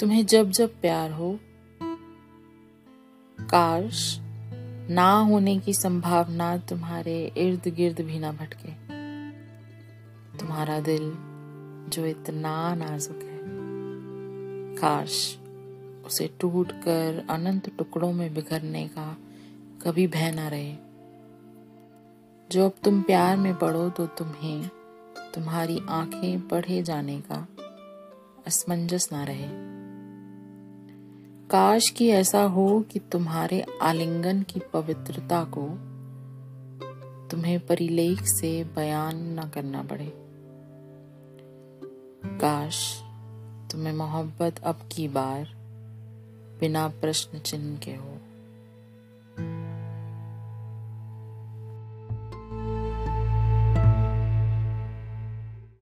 तुम्हें जब जब प्यार हो, काश ना होने की संभावना तुम्हारे इर्द गिर्द भी ना भटके। तुम्हारा दिल जो इतना नाजुक है, काश उसे टूट कर अनंत टुकड़ों में बिखरने का कभी भय ना रहे। जो अब तुम प्यार में पड़ो तो तुम्हें तुम्हारी आँखें पढ़े जाने का असमंजस ना रहे। काश कि ऐसा हो कि तुम्हारे आलिंगन की पवित्रता को तुम्हें परिलेख से बयान न करना पड़े। काश तुम्हें मोहब्बत अब की बार बिना प्रश्न चिन्ह के हो।